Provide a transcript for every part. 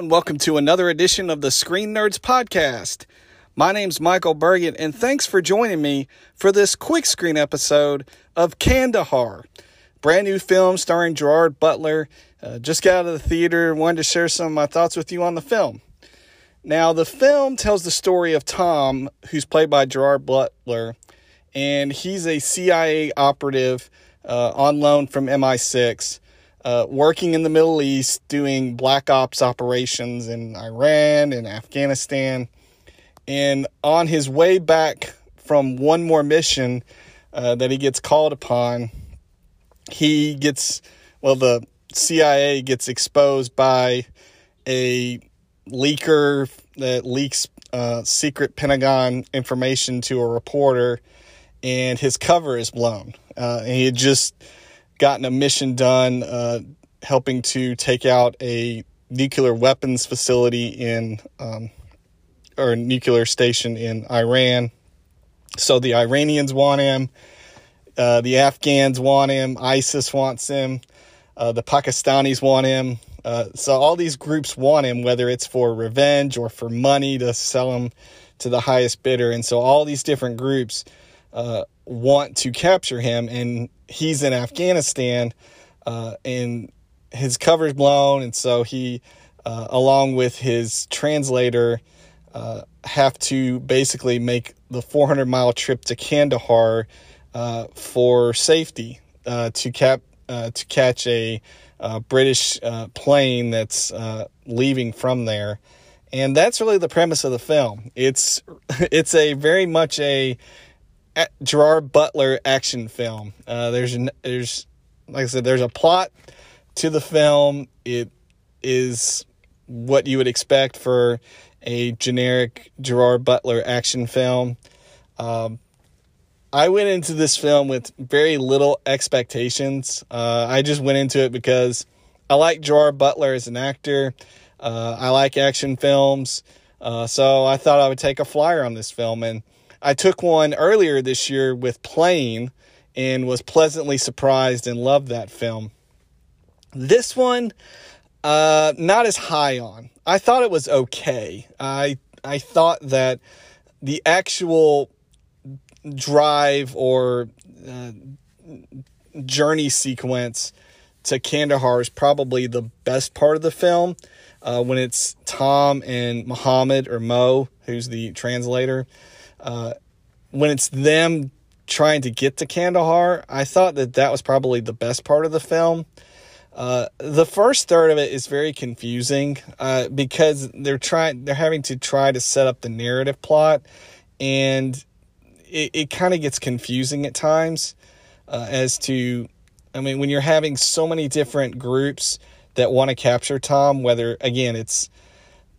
and welcome to another edition of the Screen Nerds Podcast. My name's Michael Bergen, and thanks for joining me for this quick screen episode of Kandahar, brand new film starring Gerard Butler. Uh, just got out of the theater, wanted to share some of my thoughts with you on the film. Now, the film tells the story of Tom, who's played by Gerard Butler, and he's a CIA operative uh, on loan from MI6 uh, working in the Middle East, doing black ops operations in Iran and Afghanistan. And on his way back from one more mission uh, that he gets called upon, he gets, well, the CIA gets exposed by a leaker that leaks uh, secret Pentagon information to a reporter, and his cover is blown. Uh, and he had just gotten a mission done uh, helping to take out a nuclear weapons facility in um, or nuclear station in Iran. So the Iranians want him, uh, the Afghans want him, ISIS wants him, uh, the Pakistanis want him. Uh, so all these groups want him, whether it's for revenge or for money to sell him to the highest bidder. And so all these different groups uh, want to capture him, and he's in Afghanistan, uh, and his cover's blown, and so he, uh, along with his translator, uh, have to basically make the 400 mile trip to Kandahar uh, for safety uh, to cap to catch a British plane that's leaving from there and that's really the premise of the film. It's it's a very much a Gerard Butler action film. Uh, there's there's like I said, there's a plot to the film. It is what you would expect for a generic Gerard Butler action film. Um, I went into this film with very little expectations. Uh, I just went into it because I like Gerard Butler as an actor. Uh, I like action films. Uh, so I thought I would take a flyer on this film. And I took one earlier this year with Plane and was pleasantly surprised and loved that film. This one, uh, not as high on. I thought it was okay. I I thought that the actual drive or uh, journey sequence to Kandahar is probably the best part of the film. Uh, when it's Tom and Muhammad or Mo, who's the translator, when it's them trying to get to Kandahar, I thought that that was probably the best part of the film. Uh, the first third of it is very confusing uh, because they're trying they're having to try to set up the narrative plot, and it, it kind of gets confusing at times uh, as to I mean when you're having so many different groups that want to capture Tom, whether again it's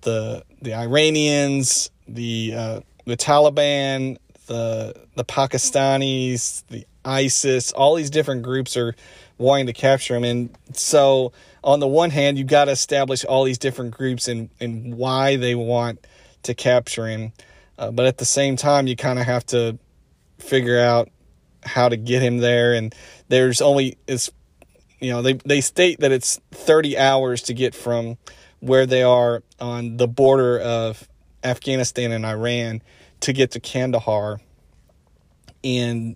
the the Iranians, the uh, the Taliban, the the Pakistanis, the ISIS, all these different groups are wanting to capture him. And so on the one hand, you've got to establish all these different groups and, and why they want to capture him. Uh, but at the same time, you kind of have to figure out how to get him there. And there's only, it's, you know, they, they state that it's 30 hours to get from where they are on the border of Afghanistan and Iran to get to Kandahar. And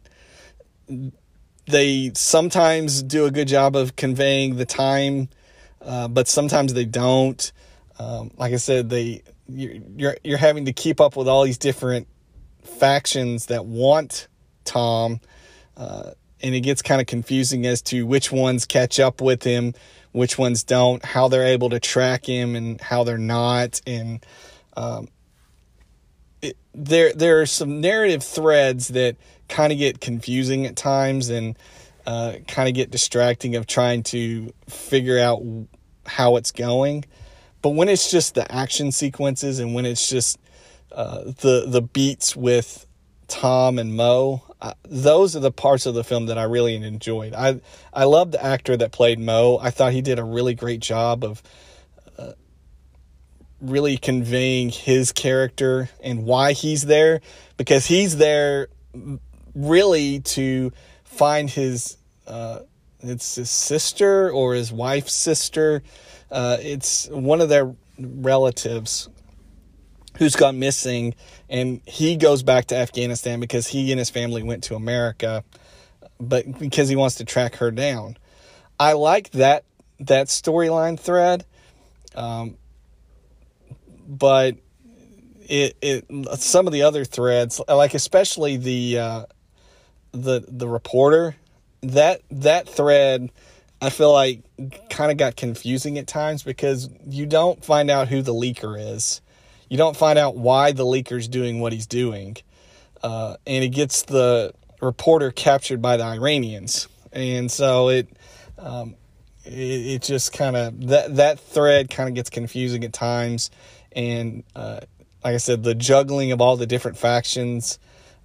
they sometimes do a good job of conveying the time, uh, but sometimes they don't. Um, like I said, they you're you're having to keep up with all these different factions that want Tom, uh, and it gets kind of confusing as to which ones catch up with him, which ones don't, how they're able to track him, and how they're not, and um, it, there there are some narrative threads that kind of get confusing at times and uh, kind of get distracting of trying to figure out how it's going. But when it's just the action sequences and when it's just uh, the the beats with Tom and Mo, uh, those are the parts of the film that I really enjoyed. I I love the actor that played Mo. I thought he did a really great job of really conveying his character and why he's there because he's there really to find his uh, it's his sister or his wife's sister. Uh, it's one of their relatives who's gone missing, and he goes back to Afghanistan because he and his family went to America, but because he wants to track her down. I like that that storyline thread, um, but it it some of the other threads, like especially the uh, the the reporter, that that thread. I feel like kind of got confusing at times because you don't find out who the leaker is you don't find out why the leaker's doing what he's doing. Uh, and it gets the reporter captured by the Iranians. And so it, um, it, it, just kind of, that, that thread kind of gets confusing at times. And uh, like I said, the juggling of all the different factions.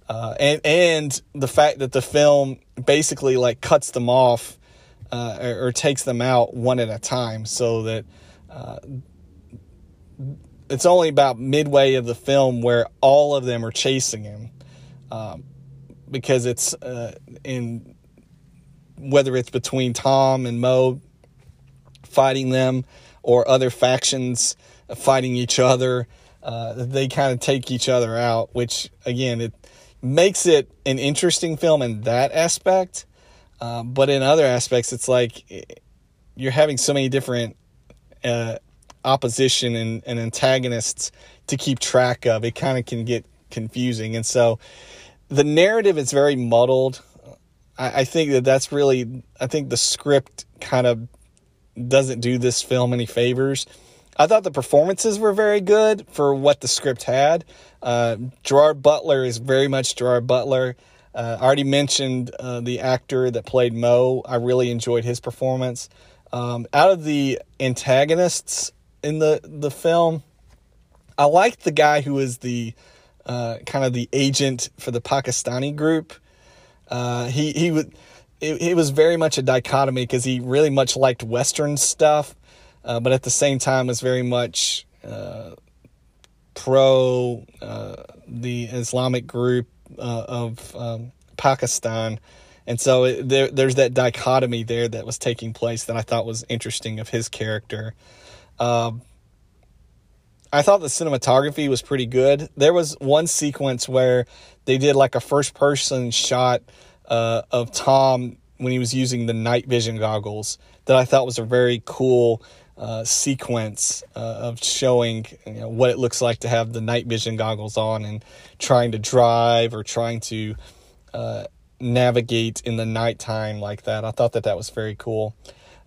Uh, and and the fact that the film basically like cuts them off uh, or, or, takes them out one at a time, so that uh, it's only about midway of the film where all of them are chasing him um, because it's uh, in whether it's between Tom and Mo fighting them or other factions fighting each other. Uh, they kind of take each other out, which again, it makes it an interesting film in that aspect. Uh, but in other aspects, it's like you're having so many different uh, opposition and, and antagonists to keep track of. It kind of can get confusing. And so the narrative is very muddled. I, I think that that's really, I think the script kind of doesn't do this film any favors. I thought the performances were very good for what the script had. Uh, Gerard Butler is very much Gerard Butler. Uh, I already mentioned uh, the actor that played Mo. I really enjoyed his performance. Um, out of the antagonists, in the the film. I liked the guy who was the uh, kind of the agent for the Pakistani group. Uh, he he would it, it, was very much a dichotomy because he really much liked Western stuff, uh, but at the same time was very much uh, pro uh, the Islamic group uh, of um, Pakistan. And so it, there, there's that dichotomy there that was taking place that I thought was interesting of his character. Um, I thought the cinematography was pretty good. There was one sequence where they did like a first person shot uh, of Tom when he was using the night vision goggles that I thought was a very cool uh, sequence uh, of showing you know, what it looks like to have the night vision goggles on and trying to drive or trying to uh, navigate in the nighttime like that. I thought that that was very cool.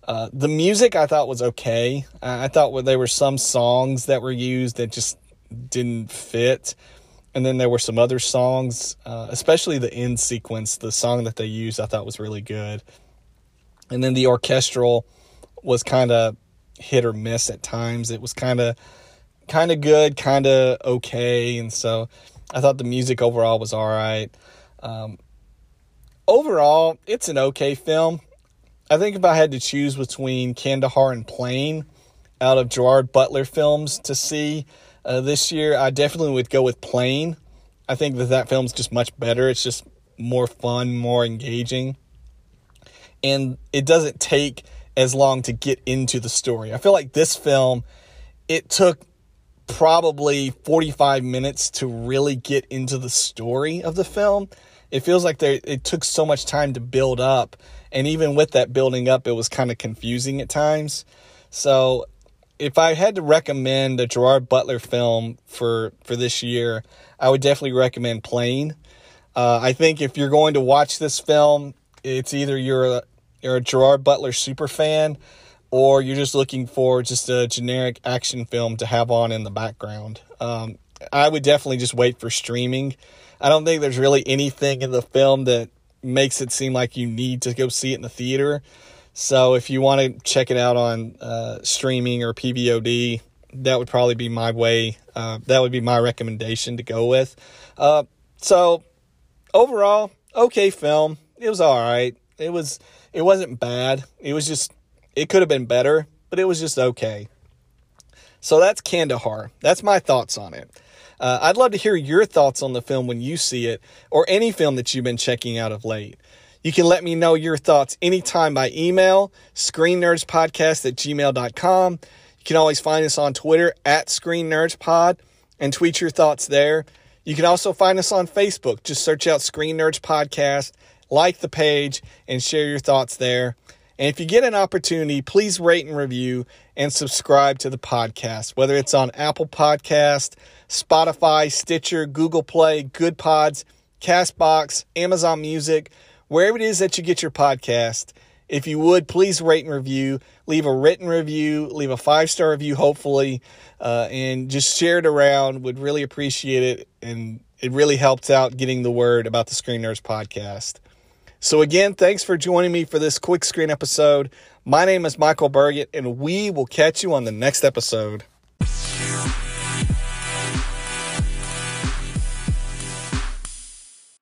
Uh, the music I thought was okay. I thought there were some songs that were used that just didn't fit. And then there were some other songs, uh, especially the end sequence, the song that they used, I thought was really good. And then the orchestral was kind of hit or miss at times. It was kind of kind of good, kind of okay, and so I thought the music overall was all right. Um, overall, it's an okay film. I think if I had to choose between Kandahar and Plane out of Gerard Butler films to see uh, this year, I definitely would go with Plane. I think that that film's just much better. It's just more fun, more engaging. And it doesn't take as long to get into the story. I feel like this film, it took probably 45 minutes to really get into the story of the film. It feels like they, it took so much time to build up and even with that building up, it was kind of confusing at times. So if I had to recommend a Gerard Butler film for, for this year, I would definitely recommend Plane. Uh, I think if you're going to watch this film, it's either you're you're a Gerard Butler super fan or you're just looking for just a generic action film to have on in the background. Um, I would definitely just wait for streaming. I don't think there's really anything in the film that makes it seem like you need to go see it in the theater. So if you want to check it out on uh, streaming or PVOD, that would probably be my way. Uh, that would be my recommendation to go with. Uh, so overall, okay film. It was all right. It was. It wasn't bad. It was just. It could have been better, but it was just okay. So that's Kandahar. That's my thoughts on it. Uh, I'd love to hear your thoughts on the film when you see it, or any film that you've been checking out of late. You can let me know your thoughts anytime by email, screennerdspodcast at gmail.com. You can always find us on Twitter at Screen Nerds Pod and tweet your thoughts there. You can also find us on Facebook. Just search out Screen Nerds Podcast, like the page, and share your thoughts there. And if you get an opportunity, please rate and review and subscribe to the podcast, whether it's on Apple Podcast, Spotify, Stitcher, Google Play, Good Pods, Castbox, Amazon Music, wherever it is that you get your podcast. If you would, please rate and review, leave a written review, leave a five star review, hopefully, uh, and just share it around. Would really appreciate it. And it really helps out getting the word about the Screen Nerds podcast. So, again, thanks for joining me for this quick screen episode. My name is Michael Burgett, and we will catch you on the next episode.